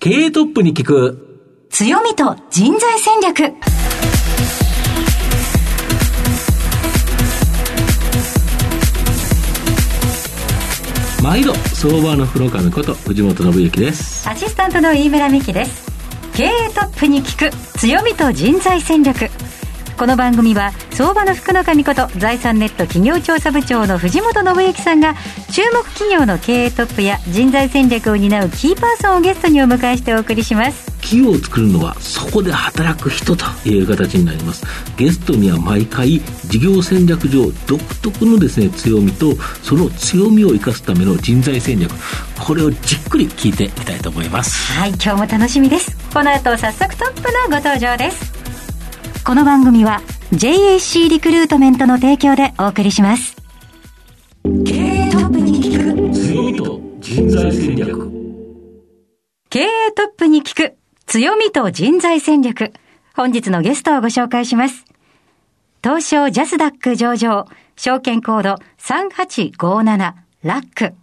経営トップに聞く。強みと人材戦略。毎度相場の福の神こと藤本信之です。アシスタントの飯村美希です。経営トップに聞く強みと人材戦略この番組は相場の福の神こと財産ネット企業調査部長の藤本信之さんが注目企業の経営トップや人材戦略を担うキーパーソンをゲストにお迎えしてお送りします。企業を作るのはそこで働く人という形になりますゲストには毎回事業戦略上独特のですね強みとその強みを生かすための人材戦略これをじっくり聞いていきたいと思います。はい今日も楽しみです。この後早速トップのご登場ですこの番組は JAC リクルートメントの提供でお送りします。経営トップに聞く強みと人材戦略。経営トップに聞く強みと人材戦略。本日のゲストをご紹介します。東証ジャスダック上場、証券コード3857ラック。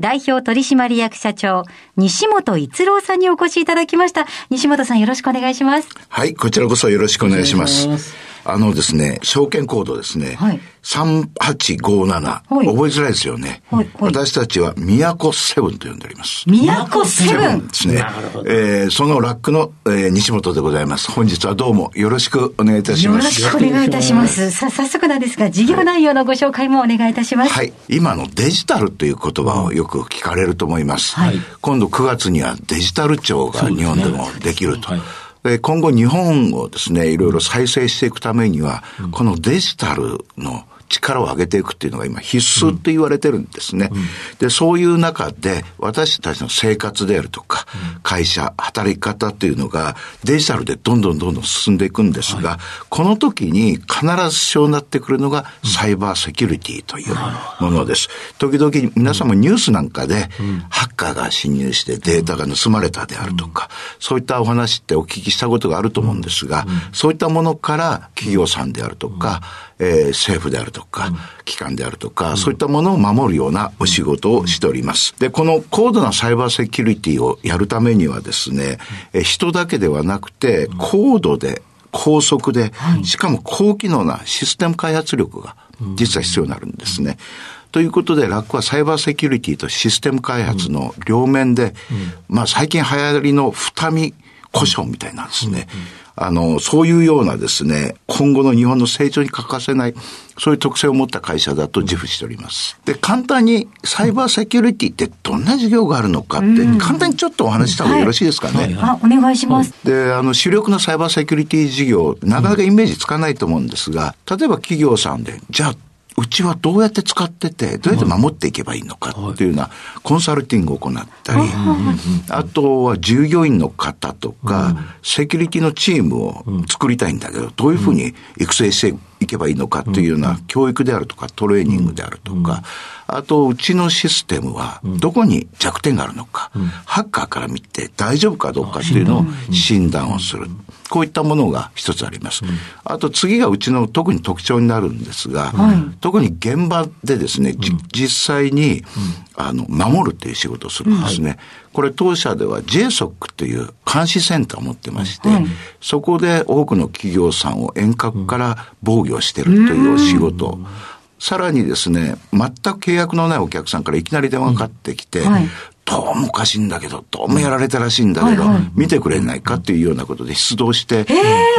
代表取締役社長、西本逸郎さんにお越しいただきました。西本さんよろしくお願いします。はい、こちらこそよろしくお願いします。あのですね、証券コードですね。はい。3857。はい、覚えづらいですよね。はい。私たちは、都セブンと呼んでおります。都セブンですね。なるほど。えー、そのラックの、えー、西本でございます。本日はどうもよろしくお願いいたします。よろしくお願いいたします。さ、早速なんですが、事業内容のご紹介もお願いいたします。はい。今のデジタルという言葉をよく聞かれると思います。はい。今度9月にはデジタル庁が日本でもできると。はい今後日本をですね、いろいろ再生していくためには、このデジタルの力を上げていくっていうのが今必須って言われてるんですね。うん、で、そういう中で私たちの生活であるとか、会社、働き方っていうのがデジタルでどんどんどんどん進んでいくんですが、はい、この時に必ずそうなってくるのがサイバーセキュリティというものです。時々皆さん。もニュースなんかで、ハッカーが侵入してデータが盗まれたであるとか、そういったお話ってお聞きしたことがあると思うんですが、そういったものから企業さんであるとか、えー、政府であるとか、機関であるとか、そういったものを守るようなお仕事をしております。で、この高度なサイバーセキュリティをやるためにはですね、え人だけではなくて、高度で、高速で、しかも高機能なシステム開発力が実は必要になるんですね。ということで、ラックはサイバーセキュリティとシステム開発の両面で、まあ最近流行りの二見故障みたいなんですね。あの、そういうようなですね、今後の日本の成長に欠かせない、そういう特性を持った会社だと自負しております。で、簡単にサイバーセキュリティってどんな事業があるのかって、簡単にちょっとお話した方がよろしいですかね？はいはい、あ、お願いします。で、あの、主力のサイバーセキュリティ事業、なかなかイメージつかないと思うんですが、例えば企業さんで、じゃあうちはどうやって使ってて、どうやって守っていけばいいのかっていうようなコンサルティングを行ったり、あとは従業員の方とか、セキュリティのチームを作りたいんだけど、どういうふうに育成していけばいいのかっていうような教育であるとか、トレーニングであるとか、あと、うちのシステムは、どこに弱点があるのか、ハッカーから見て大丈夫かどうかっていうのを診断をする。こういったものが一つあります。あと次がうちの特に特徴になるんですが、特に現場でですね、実際に、あの、守るっていう仕事をするんですね。これ当社では JSOC という監視センターを持ってまして、そこで多くの企業さんを遠隔から防御してるという仕事。さらにですね、全く契約のないお客さんからいきなり電話かかってきて、はい、どうもおかしいんだけど、どうもやられたらしいんだけど、はいはい、見てくれないかっていうようなことで出動して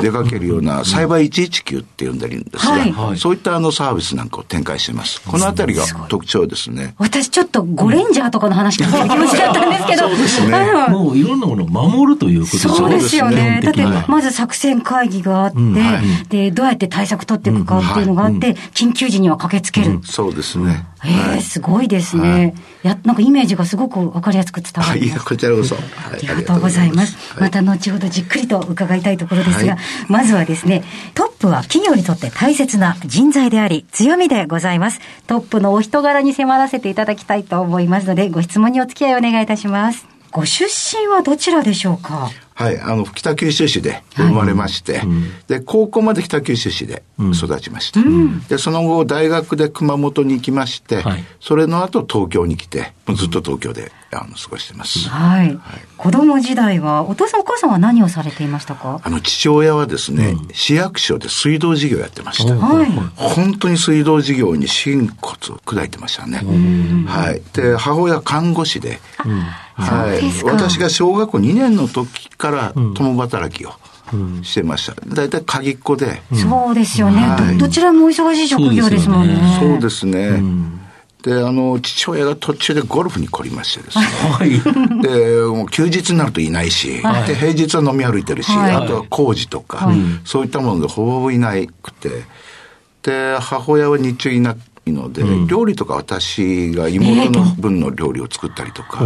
出かけるような、サイバー119って呼んでるんですが、はい、そういったあのサービスなんかを展開してます。このあたりが特徴ですね。私ちょっとゴレンジャーとかの話聞いて気持ちだったんですけど。そうですね。もういろんなものを守るということですね。そうですよね。だって、まず作戦会議があって、うんはい、で、どうやって対策取っていくかっていうのがあって、緊急時には駆けつける。うん、そうですね。ええ、すごいですね。や、なんかイメージがすごくわかりやすく伝わります。こちらこそ。ありがとうございます。また後ほどじっくりと伺いたいところですが、まずはですね、トップは企業にとって大切な人材であり、強みでございます。トップのお人柄に迫らせていただきたいと思いますので、ご質問にお付き合いお願いいたします。ご出身はどちらでしょうか？はい、あの、北九州市で生まれまして、はい、で、高校まで北九州市で育ちました。うん、で、その後、大学で熊本に行きまして、はい、それの後東京に来て、ずっと東京であの過ごしてます。はい。はい、子供時代は、お父さんお母さんは何をされていましたか？あの、父親はですね、うん、市役所で水道事業やってました。はい。本当に水道事業に心骨を砕いてましたね。はい。で、母親看護師で、はい。私が小学校2年の時から共働きを。してました。大体鍵っ子で。そうですよね、はい、ど。どちらもお忙しい職業ですもんね。そうですね。で、あの、父親が途中でゴルフに来りましてですね。はい、で、もう休日になるといないし、はい、で、平日は飲み歩いてるし、はい、あとは工事とか、そういったものでほぼいなくて、で、母親は日中いないので、うん、料理とか私が妹の分の料理を作ったりとか。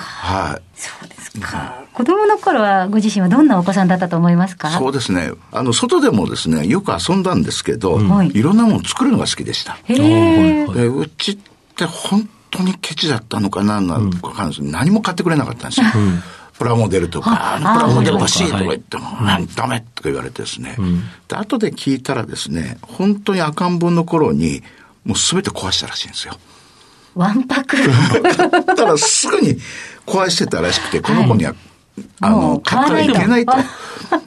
はい。そうですか。子供の頃はご自身はどんなお子さんだったと思いますか？そうですね。あの、外でもですね、よく遊んだんですけど、うん、いろんなもの作るのが好きでした。へでうちって本当にケチだったのかな、なんかかんないです何も買ってくれなかったんですよ。うんプラモデルとか、プラモデル欲しいとか言っても、ダメとか言われてですね。で、後で聞いたらですね、本当に赤ん坊の頃に、もうすべて壊したらしいんですよ。ワンパクだったらすぐに壊してたらしくて、この子には、はい、あの、買ってはいけないと。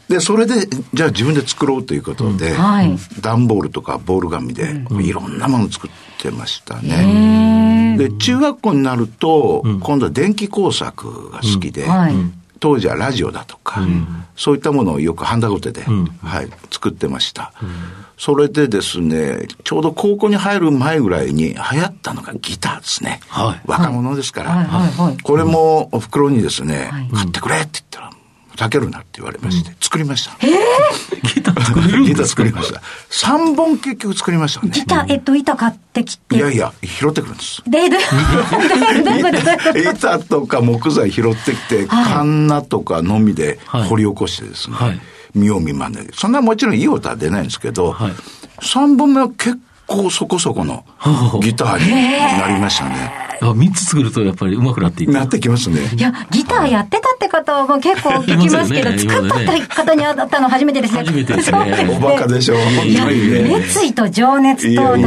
で、それで、じゃあ自分で作ろうということで、うんはい、段ボールとかボール紙で、いろんなもの作ってましたね。で、中学校になると、今度は電気工作が好きで、はい、当時はラジオだとか、うん、そういったものをよくハンダゴテで、うん、はい、作ってました、うん、それでですね、ちょうど高校に入る前ぐらいに流行ったのがギターですね。はい、若者ですから、はい、これもお袋にですね、買ってくれって言ったら、たけるなって言われまして、作りました。えー、ギター作れるギター作りました。3本結局作りましたね。ギター、えっと、板買ってきて。いやいや、拾ってくるんです。で、で、板とか木材拾ってきて、カンナとかのみで掘り起こしてですね、はい、見よう見まねで。そんなもちろんいい音は出ないんですけど、はい、3本目は結構そこそこのギターになりましたね。あ3つ作るとやっぱり上手くなっていくなってきますね。いや、ギターやってたって方も結構聞きますけど、ね、作った方に会ったの初めてですね。初めてですね。おバカでしょ。いや、熱意と情熱と、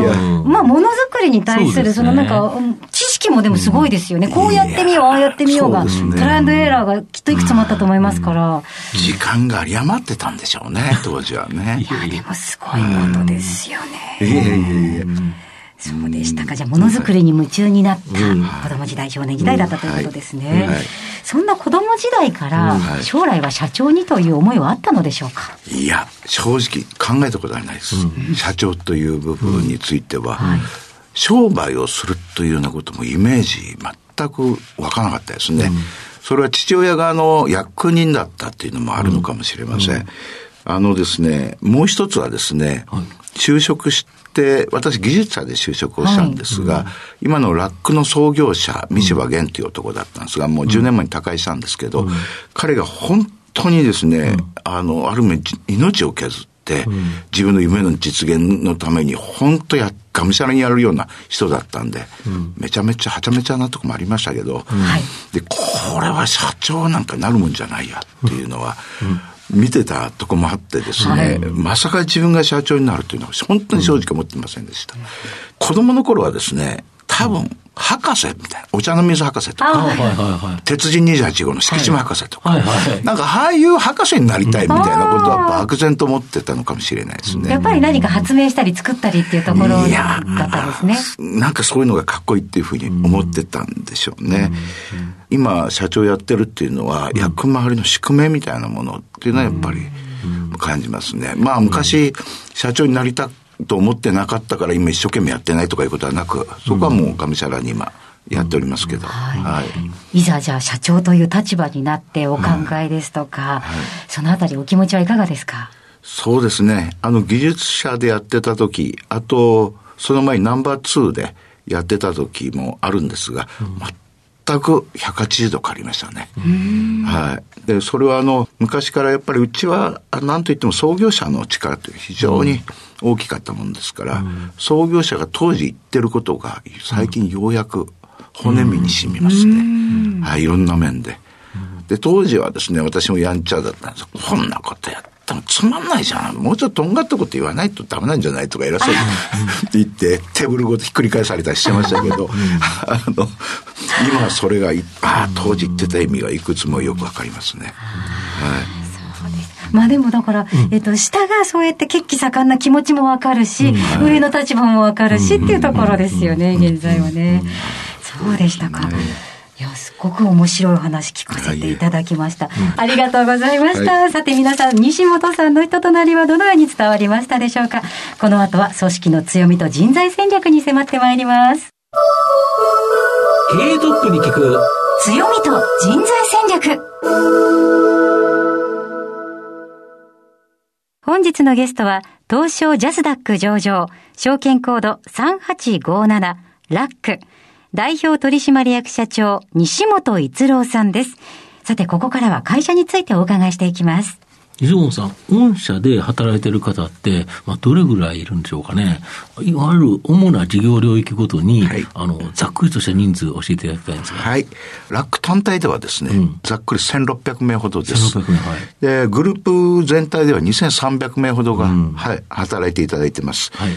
まあ、ものづくりに対する、そのなんか、知識もでもすごいですよね。こうやってみよう、ああやってみようが、トライアンドエラーがきっといくつもあったと思いますから。時間が有り余ってたんでしょうね、当時はね。いや、でもすごいことですよね。いやいやいや。そうでしたか。じゃあ、ものづくりに夢中になった子供時代、少年時代だったということですね。そんな子供時代から、将来は社長にという思いはあったのでしょうか？いや、正直考えたことはないです。社長という部分については、商売をするというようなこともイメージ全くわからなかったですね。それは父親があの役人だったっていうのもあるのかもしれません。あのですね、もう一つはですね、就職し、私技術者で就職をしたんですが、はい。うん、今のラックの創業者、三島源という男だったんですが、もう10年前に他界したんですけど、うん、彼が本当にですね、うん、あの、ある意味、命を削って、自分の夢の実現のために、本当や、がむしゃらにやるような人だったんで、めちゃめちゃはちゃめちゃなとこもありましたけど、で、これは社長なんかなるもんじゃないやっていうのは、見てたとこもあってですね、はい、まさか自分が社長になるというのは本当に正直思ってませんでした。うん、子供の頃はですね、多分、博士みたいな、お茶の水博士とか、鉄人28号の敷島博士とか、なんかああいう博士になりたいみたいなことは漠然と思ってたのかもしれないですね。やっぱり何か発明したり作ったりっていうところだったんですね。なんかそういうのがかっこいいっていうふうに思ってたんでしょうね。今、社長やってるっていうのは、役回りの宿命みたいなものっていうのはやっぱり感じますね。まあ昔、社長になりたと思ってなかったから今一生懸命やってないとかいうことはなく、そこはもうがむしゃらに今、やっておりますけど、はい、はい、いざじゃあ社長という立場になってお考えですとか、はい、そのあたりお気持ちはいかがですか？そうですね。あの技術者でやってた時、あと、その前にナンバー2でやってた時もあるんですが、うん、全く180度変わりましたね。はい。で、それはあの、昔からやっぱりうちは、なんといっても創業者の力って非常に大きかったもんですから、うん、創業者が当時言ってることが、最近ようやく骨身に染みますね。はい、いろんな面で。で、当時はですね、私もやんちゃだったんですこんなことやったってもつまんないじゃん。もうちょっととんがったこと言わないとダメなんじゃないとか偉そうに言って、テーブルごとひっくり返されたりしてましたけど、あの、今それが、ああ、当時言ってた意味がいくつもよくわかりますね。はい。まあでもだから、えっと、下がそうやって血気盛んな気持ちもわかるし、上の立場もわかるしっていうところですよね、現在はね。そうでしたか。いや、すごく面白い話聞かせていただきました。ありがとうございました。はい、さて皆さん、西本さんの人となりはどのように伝わりましたでしょうかこの後は組織の強みと人材戦略に迫ってまいります。経営トップに聞く強みと人材戦略。本日のゲストは、東証ジャスダック上場、証券コード3857ラック、代表取締役社長、西本逸郎さんです。さて、ここからは会社についてお伺いしていきます。西本さん、御社で働いている方って、まあ、どれぐらいいるんでしょうかね。いわゆる主な事業領域ごとに、はい、あの、ざっくりとした人数を教えていただきたいんですが。はい。ラック単体ではですね、うん、ざっくり1600名ほどです。1600名、はい。で、グループ全体では2300名ほどが、うん、はい、働いていただいてます。はい。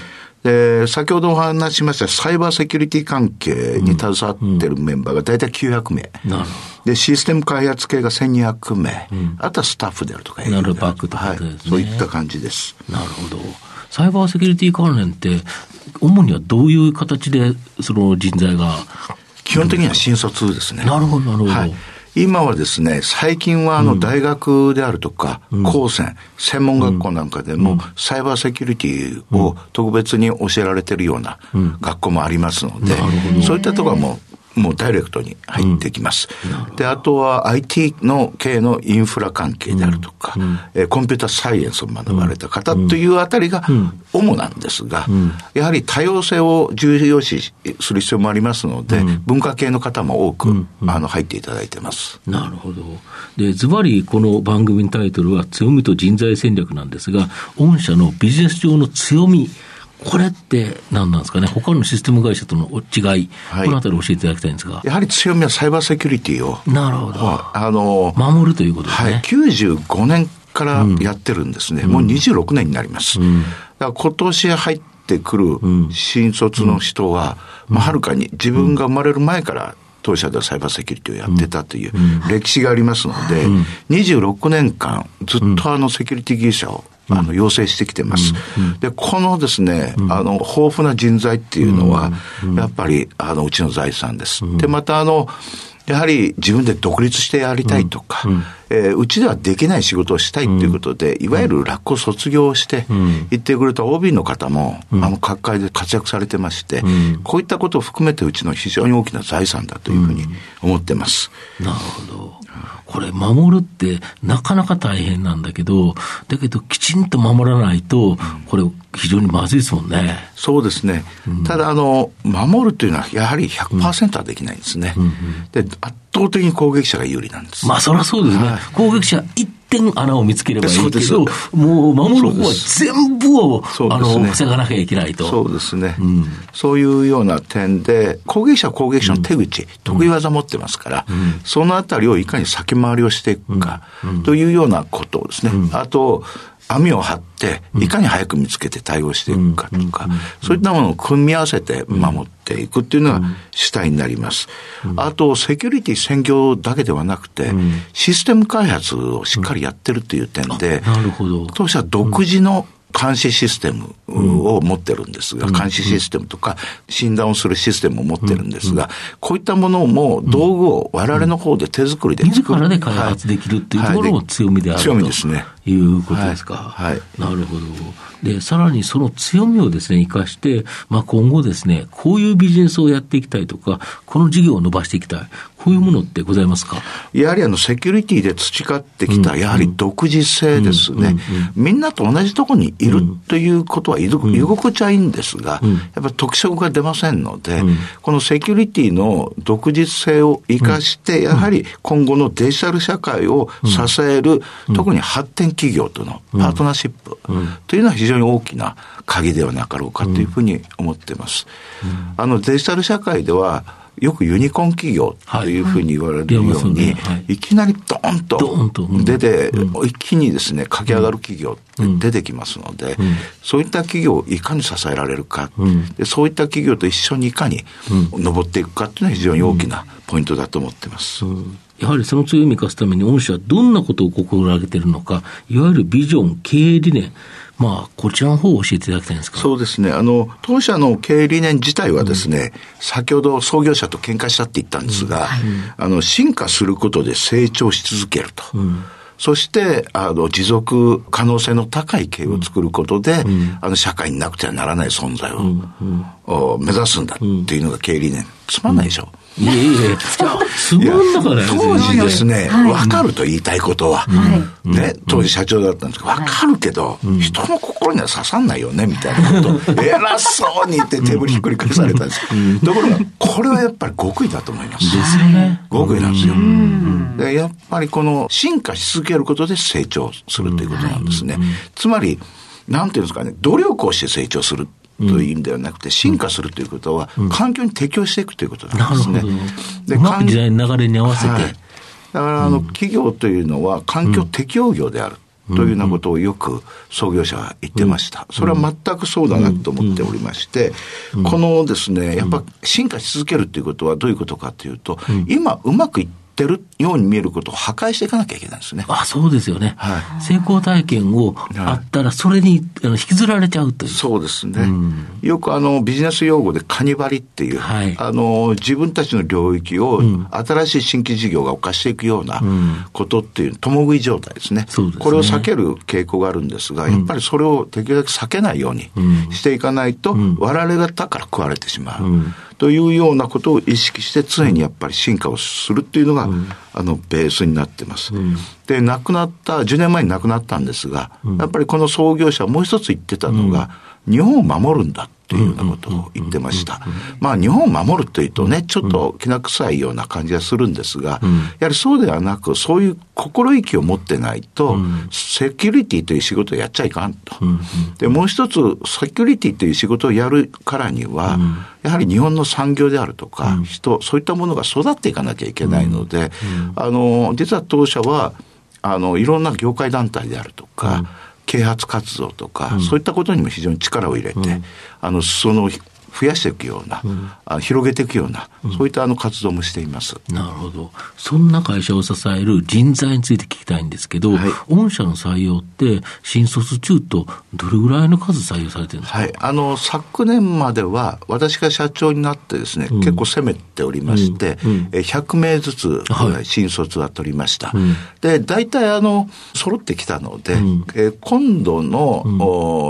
で、先ほどお話しましたサイバーセキュリティ関係に携わってるメンバーが大体900名。うん、なるほど。で、システム開発系が1200名、うん、あとはスタッフであるとか、なるバックとか、ね、はい、そういった感じです。なるほど。サイバーセキュリティ関連って、主にはどういう形でその人材が基本的には新卒ですね。なるほど、なるほど。はい今はですね、最近はあの大学であるとか、高専、専門学校なんかでも、サイバーセキュリティを特別に教えられてるような学校もありますので、そういったところはもうもうダイレクトに入ってきます。うん、で、あとは IT の系のインフラ関係であるとか、うん、えコンピュータサイエンスを学ばれた方というあたりが主なんですが、やはり多様性を重要視する必要もありますので、文化系の方も多く、あの入っていただいてます。なるほど。で、ズバリこの番組のタイトルは強みと人材戦略なんですが、御社のビジネス上の強み、これって何なんですかね、他のシステム会社との違い、はい、このあたり教えていただきたいんですが。やはり強みはサイバーセキュリティを。なるほど。あの、守るということですね。はい、95年からやってるんですね。うん、もう26年になります。うん、だから今年入ってくる新卒の人は、うん、まあ、はるかに自分が生まれる前から当社ではサイバーセキュリティをやってたという歴史がありますので、26年間ずっとあのセキュリティ技術者をあの、要請してきてます。で、このですね、あの、豊富な人材っていうのは、やっぱり、あの、うちの財産です。で、また、あの、やはり自分で独立してやりたいとか、うん、えー、うちではできない仕事をしたいということで、いわゆる学校卒業して行ってくると OB の方も、あの、各界で活躍されてまして、こういったことを含めてうちの非常に大きな財産だというふうに思ってます。なるほど。これ守るってなかなか大変なんだけど、だけどきちんと守らないと、これ非常にまずいですもんね。そうですね。うん、ただ、あの、守るというのはやはり100%はできないんですね。うんうんうん、で、圧倒的に攻撃者が有利なんです。まあ、そりゃそうですね。はい、攻撃者一点穴を見つければいいけど、もう守る方は全部を、ね、あの、防がなきゃいけないと。そうですね。うん、そういうような点で、攻撃者は攻撃者の手口、うん、得意技持ってますから、うん、そのあたりをいかに先回りをしていくか、というようなことをですね。あと、網を張って、いかに早く見つけて対応していくかとか、そういったものを組み合わせて守っていくっていうのが主体になります。あと、セキュリティ専業だけではなくて、システム開発をしっかりやってるっていう点で、当社独自の監視システムを持ってるんですが、監視システムとか診断をするシステムを持ってるんですが、こういったものも道具を我々の方で手作りで作る。自らで開発できるっていうところも強みであると、強みですね。いうことですか？はい。なるほど。で、さらにその強みをですね、生かして、まあ今後ですね、こういうビジネスをやっていきたいとか、この事業を伸ばしていきたい。こういうものってございますか？やはりあの、セキュリティで培ってきた、やはり独自性ですね。みんなと同じところにいるということは居心地はいいんですが、やっぱり特色が出ませんので、このセキュリティの独自性を生かして、やはり今後のデジタル社会を支える、特に発展企業とのパートナーシップというのは非常に大きな鍵ではなかろうかというふうに思っています。あのデジタル社会ではよくユニコーン企業というふうに言われるように、い。きなりドーンと出て、一気にですね、駆け上がる企業って出てきますので、そういった企業をいかに支えられるか、で、そういった企業と一緒にいかに上っていくかっていうのは非常に大きなポイントだと思ってます。やはりその強みを生かすために、御社はどんなことを心がけているのか、いわゆるビジョン、経営理念、まあ、こちらの方を教えていただきたいんですか？そうですね。あの、当社の経営理念自体はですね、うん、先ほど創業者と喧嘩したって言ったんですが、うん、あの、進化することで成長し続けると。うんそして、あの、持続可能性の高い経営を作ることで、うん、あの、社会になくてはならない存在を、うんうん、目指すんだっていうのが経営理念。つまんないでしょ。いやいやいや、つまんなか当時ですね、わ、かると言いたいことは、ね、当時社長だったんですけど、わかるけど、人の心には刺さんないよね、みたいなこと、偉そうに言って手振りひっくり返されたんです。ところが、これはやっぱり極意だと思います。ですよね。極意なんですよ。でやっぱりこの進化し続けることで成長するということなんですね。つまり、なんていうんですかね、努力をして成長する。という意味ではなくて、進化するということは、環境に適応していくということなんですね。で、時代の流れに合わせて。はい、だから、あの、企業というのは環境適応業である。というようなことをよく創業者は言ってました。それは全くそうだなと思っておりまして、このですね、やっぱ進化し続けるということはどういうことかというと、今うまくいってってるように見えることを破壊していかなきゃいけないんですね。あそうですよね。はい、成功体験をあったら、それに引きずられちゃうという。そうですね。うん、よくあの、ビジネス用語でカニバリっていう、はい、あの、自分たちの領域を新しい新規事業が犯していくようなことっていう、共食い状態ですね。そうですねこれを避ける傾向があるんですが、やっぱりそれをできるだけ避けないようにしていかないと、我々がだから食われてしまう。うんというようなことを意識して常にやっぱり進化をするっていうのが、うん、あのベースになってます。うん、で亡くなった10年前に亡くなったんですが、うん、やっぱりこの創業者もう一つ言ってたのが、日本を守るんだっていうようなことを言ってました。まあ日本を守るというとね、ちょっときな臭いような感じがするんですが、やはりそうではなく、そういう心意気を持ってないと、セキュリティという仕事をやっちゃいかんと。で、もう一つ、セキュリティという仕事をやるからには、やはり日本の産業であるとか、人、そういったものが育っていかなきゃいけないので、あの、実は当社は、あの、いろんな業界団体であるとか、啓発活動とか、うん、そういったことにも非常に力を入れて、うん、あの、その増やしていくような、うん、広げていくような、うん、そういったあの活動もしています。なるほど。そんな会社を支える人材について聞きたいんですけど、はい、御社の採用って、新卒中とどれぐらいの数採用されてるんですか、はい、あの、昨年までは、私が社長になってですね、うん、結構攻めておりまして、うん、100名ずつ、新卒は取りました。はい、で、大体あの、揃ってきたので、え今度の、うん、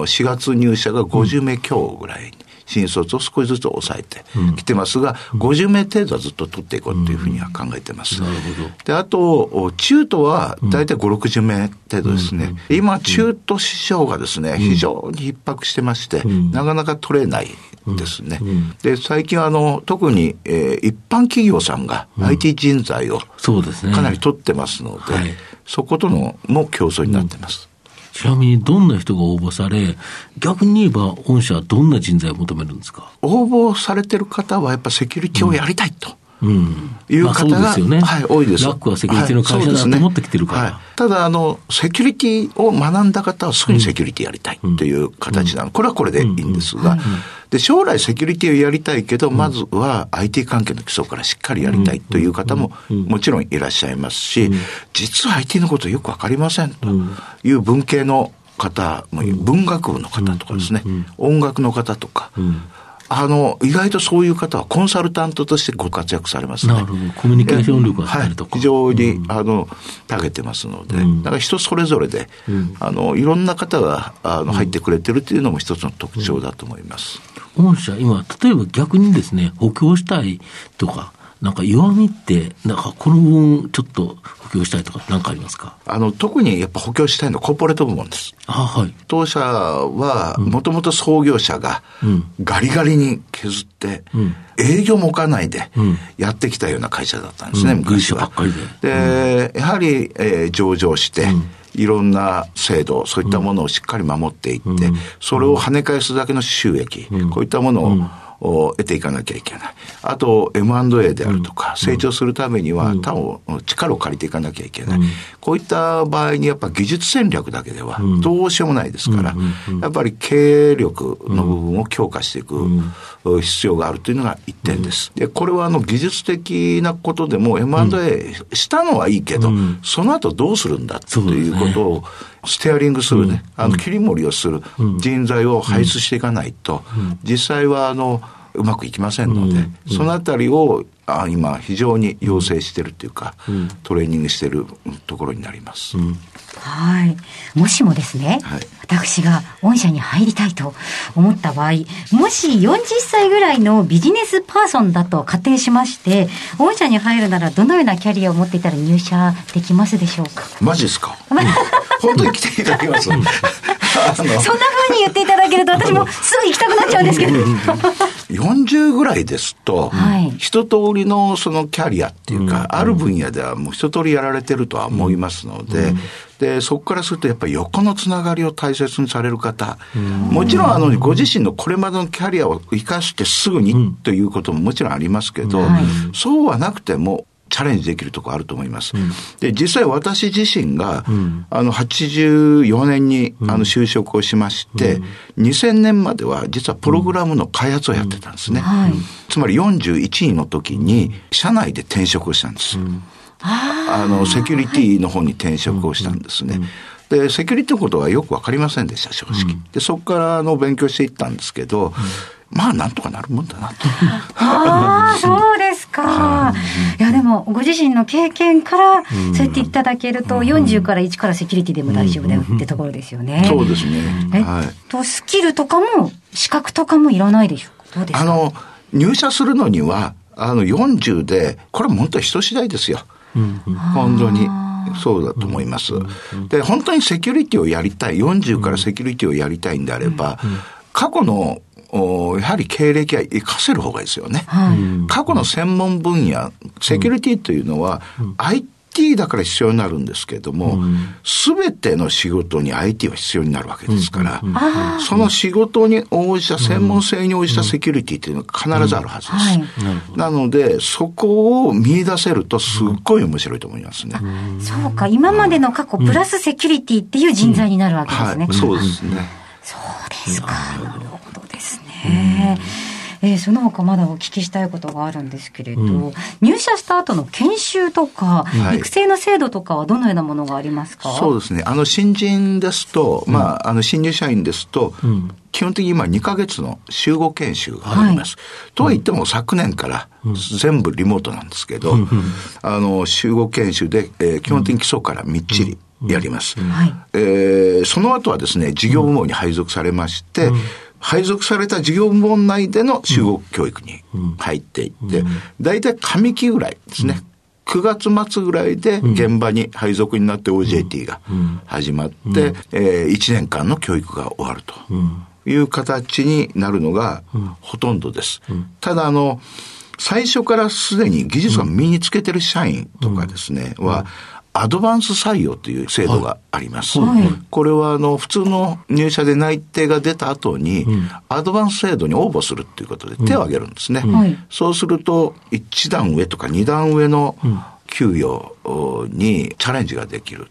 4月入社が50名強ぐらいに新卒を少しずつ抑えてきてますが、うん、50名程度はずっと取っていこうというふうには考えてます。なるほど。で、あと、中途は大体5、60名程度ですね。今、中途市場がですね、非常に逼迫してまして、なかなか取れないですね。で、最近あの、特に、えー、一般企業さんが IT 人材をかなり取ってますので、そことのも競争になってます。ちなみにどんな人が応募され、逆に言えば、御社はどんな人材を求めるんですか？応募されてる方は、やっぱセキュリティをやりたいと。うん、いう方が、まあね、はい、多いです。ラックはセキュリティの会社だと思ってきてるから。はい。ねはい、ただ、あの、セキュリティを学んだ方はすぐにセキュリティやりたいっていう形なの。これはこれでいいんですが、で、将来セキュリティをやりたいけど、まずは IT 関係の基礎からしっかりやりたいという方ももちろんいらっしゃいますし、実は IT のことよくわかりませんと。いう文系の方も、文学部の方とかですね、音楽の方とか、あの、意外とそういう方はコンサルタントとしてご活躍されますね。なるほど。コミュニケーション力があったりとか。はい、非常に、あの、たげてますので、だから人それぞれで、あの、いろんな方が、あの、入ってくれてるっていうのも一つの特徴だと思います。御社、今、例えば逆にですね、補強したいとか、なんか弱みって、なんかこの分ちょっと補強したいとか、なんかありますか？あの、特にやっぱ補強したいのはコーポレート部門です。あはい。当社は、もともと創業者が、ガリガリに削って、営業も置かないで、やってきたような会社だったんですね、うん、昔は。ばっかりで。で、やはり、えー、上場して、いろんな制度、そういったものをしっかり守っていって、それを跳ね返すだけの収益、こういったもの得ていかなきゃいけない。あと、M&A であるとか、成長するためには、他を、力を借りていかなきゃいけない。こういった場合に、やっぱ技術戦略だけでは、どうしようもないですから、やっぱり経営力の部分を強化していく必要があるというのが一点です。で、これはあの技術的なことでも M&A したのはいいけど、その後どうするんだということを、ステアリングするね、あの切り盛りをする。人材を輩出していかないと、実際はあの、うまくいきませんので、そのあたりをあ今非常に要請してるっていうか、トレーニングしてるところになります。はい。もしもですね、はい、私が御社に入りたいと思った場合、もし40歳ぐらいのビジネスパーソンだと仮定しまして、御社に入るならどのようなキャリアを持っていたら入社できますでしょうか？マジですか？本当に来ていただきます？そんなふうに言っていただけると、私もすぐ行きたくなっちゃうんですけど。40ぐらいですと、はい、一通りのそのキャリアっていうか、うん、ある分野ではもう一通りやられてるとは思いますので、うん、で、そこからするとやっぱり横のつながりを大切にされる方、うん、もちろんあの、ご自身のこれまでのキャリアを生かしてすぐにということももちろんありますけど、そうはなくても、チャレンジできるところあると思います。うん、で、実際私自身が、うん、あの、84年に、あの、就職をしまして、うん、2000年までは実はプログラムの開発をやってたんですね。はい、つまり41位の時に、社内で転職をしたんです。あの、セキュリティの方に転職をしたんですね。で、セキュリティのことはよくわかりませんでした、正直。で、そこからの勉強していったんですけど、まあ、なんとかなるもんだなと。ああ、そうですか。いや、でも、ご自身の経験から、そうやっていただけると、40から1からセキュリティでも大丈夫だよってところですよね。そうですね。えっと、スキルとかも、資格とかもいらないでしょうか？どうですかあの、入社するのには、あの、40で、これ本当人次第ですよ。本当に。そうだと思います。で、本当にセキュリティをやりたい、40からセキュリティをやりたいんであれば、過去のやはり経歴は活かせる方がいいですよね。はい、過去の専門分野、セキュリティというのは、IT だから必要になるんですけれども、す、べ、ての仕事に IT は必要になるわけですから、その仕事に応じた、専門性に応じたセキュリティというのが必ずあるはずです。なので、そこを見出せると、すっごい面白いと思いますね。そうか、今までの過去、プラスセキュリティっていう人材になるわけですね。はい、そうですね。そうですか。ですね。えー、その他まだお聞きしたいことがあるんですけれど、うん、入社した後の研修とか、はい、育成の制度とかはどのようなものがありますか？そうですね。あの、新人ですと、うん、まあ、あの、新入社員ですと、うん。基本的に今2ヶ月の集合研修があります。はい、とは言っても昨年から全部リモートなんですけど、うん、あの、集合研修で、えー、基本的に基礎からみっちりやります。うんうん、えー、その後はですね、事業部門に配属されまして、配属された事業部門内での集合教育に入っていって、大体上期ぐらいですね。9月末ぐらいで現場に配属になって OJT が始まって、えー、1年間の教育が終わるという形になるのがほとんどです。ただあの、最初からすでに技術が身につけてる社員とかですね、は、アドバンス採用という制度があります。はい、これはあの普通の入社で内定が出た後に、うん、アドバンス制度に応募するっていうことで手を挙げるんですね。うん、そうすると1段上とか2段上の給与にチャレンジができる。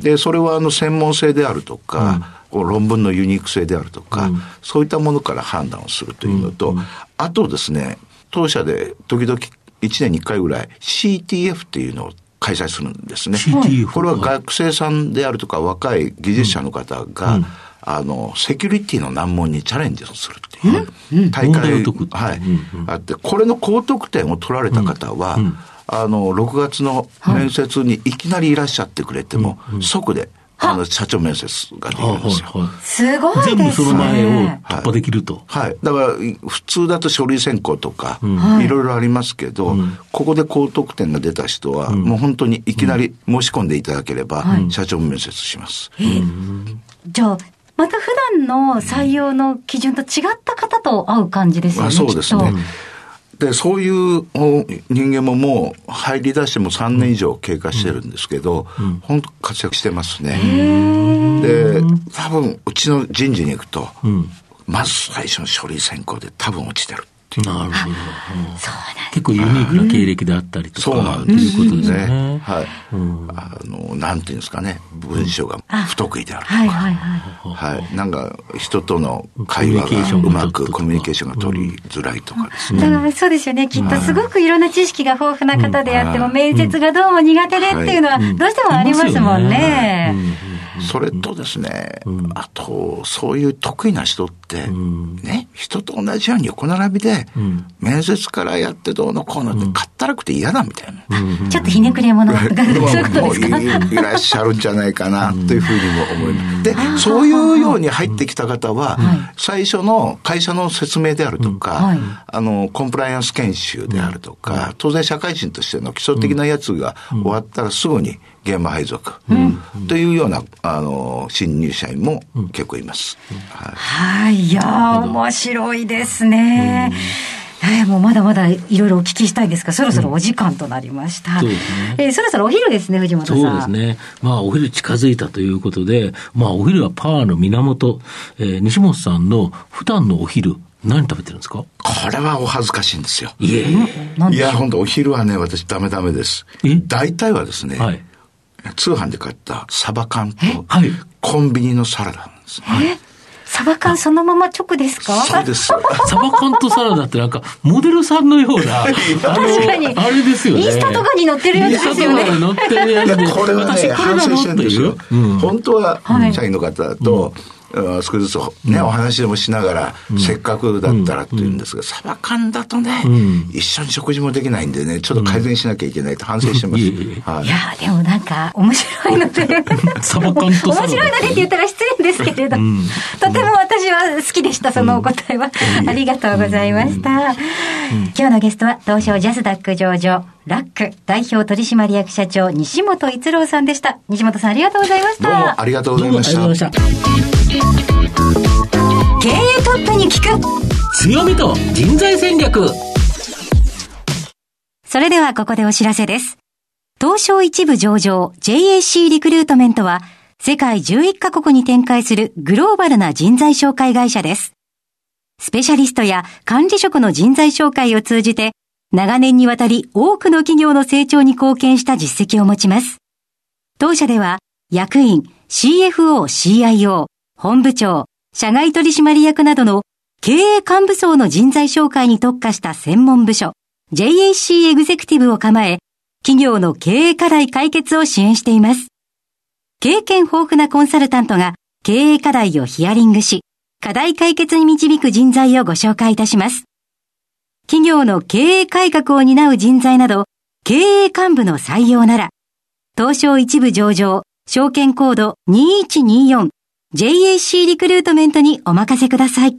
で、それはあの専門性であるとか、論文のユニーク性であるとか、そういったものから判断をするというのと、あとですね、当社で時々1年に1回ぐらい CTF っていうのを開催するんですね。これは学生さんであるとか若い技術者の方が、うん、あの、セキュリティの難問にチャレンジをするっていう大会、はい、あって、これの高得点を取られた方は、あの、6月の面接にいきなりいらっしゃってくれても、即であの、社長面接ができるんですよ。すごい全部その前を突破できると。はい。だから、普通だと書類選考とか、いろいろありますけど、ここで高得点が出た人は、もう本当にいきなり申し込んでいただければ、社長面接します。じゃあ、また普段の採用の基準と違った方と会う感じですよね。そうですね。で、そういう人間ももう入り出しても3年以上経過してるんですけど、うん、本当活躍してますね。で、多分うちの人事に行くと、うん、まず最初の書類選考で多分落ちてる。なるほど。結構ユニークな経歴であったりとか、そうなんですいうことですね。はい。あの、なんていうんですかね、文章が不得意であるとか。はいはいはい。はい。なんか、人との会話がうまくコミュニケーションが取りづらいとかですね。だからそうですよね。きっとすごくいろんな知識が豊富な方であっても、面接がどうも苦手でっていうのは、どうしてもありますもんね。それとですね、あと、そういう得意な人って、ね、人と同じように横並びで、面接からやってどうのこうのって、かったらくて嫌だみたいな。ちょっとひねくれ者。が、そういうことですか？いらっしゃるんじゃないかな、というふうにも思います。で、そういうように入ってきた方は、最初の会社の説明であるとか、あの、コンプライアンス研修であるとか、当然社会人としての基礎的なやつが終わったらすぐに、現場配属、というようなあの新入社員も結構います。はい、いや面白いですね。えー、もうまだまだいろいろお聞きしたいですが、そろそろお時間となりました。うん、そうですね。えー、そろそろお昼ですね、藤本さん。そうですね。まあ、お昼近づいたということで、まあ、お昼はパワーの源、えー、西本さんの普段のお昼、何食べてるんですか？これはお恥ずかしいんですよ。いえ。いや、本当お昼はね、私ダメダメです。え？大体はですね、はい、通販で買ったサバ缶と、コンビニのサラダなんです、ね。サバ缶そのまま直ですか？そうです。サバ缶とサラダってなんか、モデルさんのような、確かに。あれですよね。インスタとかに載ってるやつですよね。インスタとかに載ってるやつで。これはね、反省してるんですよ。本当は、社員の方と、少しずつね、お話でもしながら、せっかくだったらって言うんですが、サバ缶だとね、一緒に食事もできないんでね、ちょっと改善しなきゃいけないと反省してます。い、やでもなんか、面白いので。サバ缶と面白いのでって言ったら失礼ですけれど、とても私は好きでした、そのお答えは。ありがとうございました。今日のゲストは、東証ジャスダック上場、ラック代表取締役社長、西本逸郎さんでした。西本さんありがとうございました。どうもありがとうございました。経営トップに聞く強みと人材戦略それではここでお知らせです。東証一部上場 JAC リクルートメントは世界11カ国に展開するグローバルな人材紹介会社です。スペシャリストや管理職の人材紹介を通じて長年にわたり多くの企業の成長に貢献した実績を持ちます。当社では役員、CFO、CIO、本部長、社外取締役などの経営幹部層の人材紹介に特化した専門部署、JAC エグゼクティブを構え、企業の経営課題解決を支援しています。経験豊富なコンサルタントが経営課題をヒアリングし、課題解決に導く人材をご紹介いたします。企業の経営改革を担う人材など、経営幹部の採用なら、東証一部上場、証券コード2124 JAC リクルートメントにお任せください。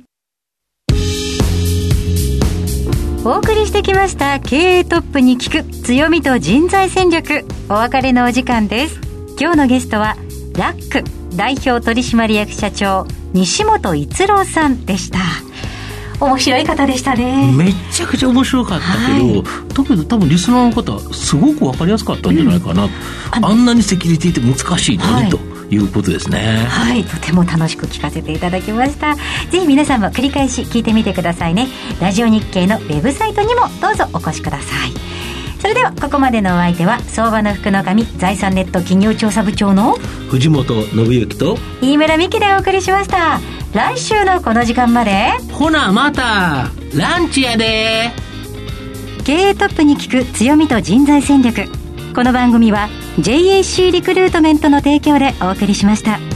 お送りしてきました経営トップに聞く強みと人材戦略。お別れのお時間です。今日のゲストはラック代表取締役社長西本逸郎さんでした。面白い方でしたね。めちゃくちゃ面白かったけど、はい、多分リスナーの方すごく分かりやすかったんじゃないかな、うん、ああんなにセキュリティって難しいのに、はい、ということですね。はい。とても楽しく聞かせていただきました。ぜひ皆さんも繰り返し聞いてみてくださいね。ラジオ日経のウェブサイトにもどうぞお越しください。それではここまでのお相手は相場の福の神財産ネット企業調査部長の藤本信之と飯村美希でお送りしました。来週のこの時間までほなまたランチやで。経営トップに聞く強みと人材戦略この番組は JAC リクルートメントの提供でお送りしました。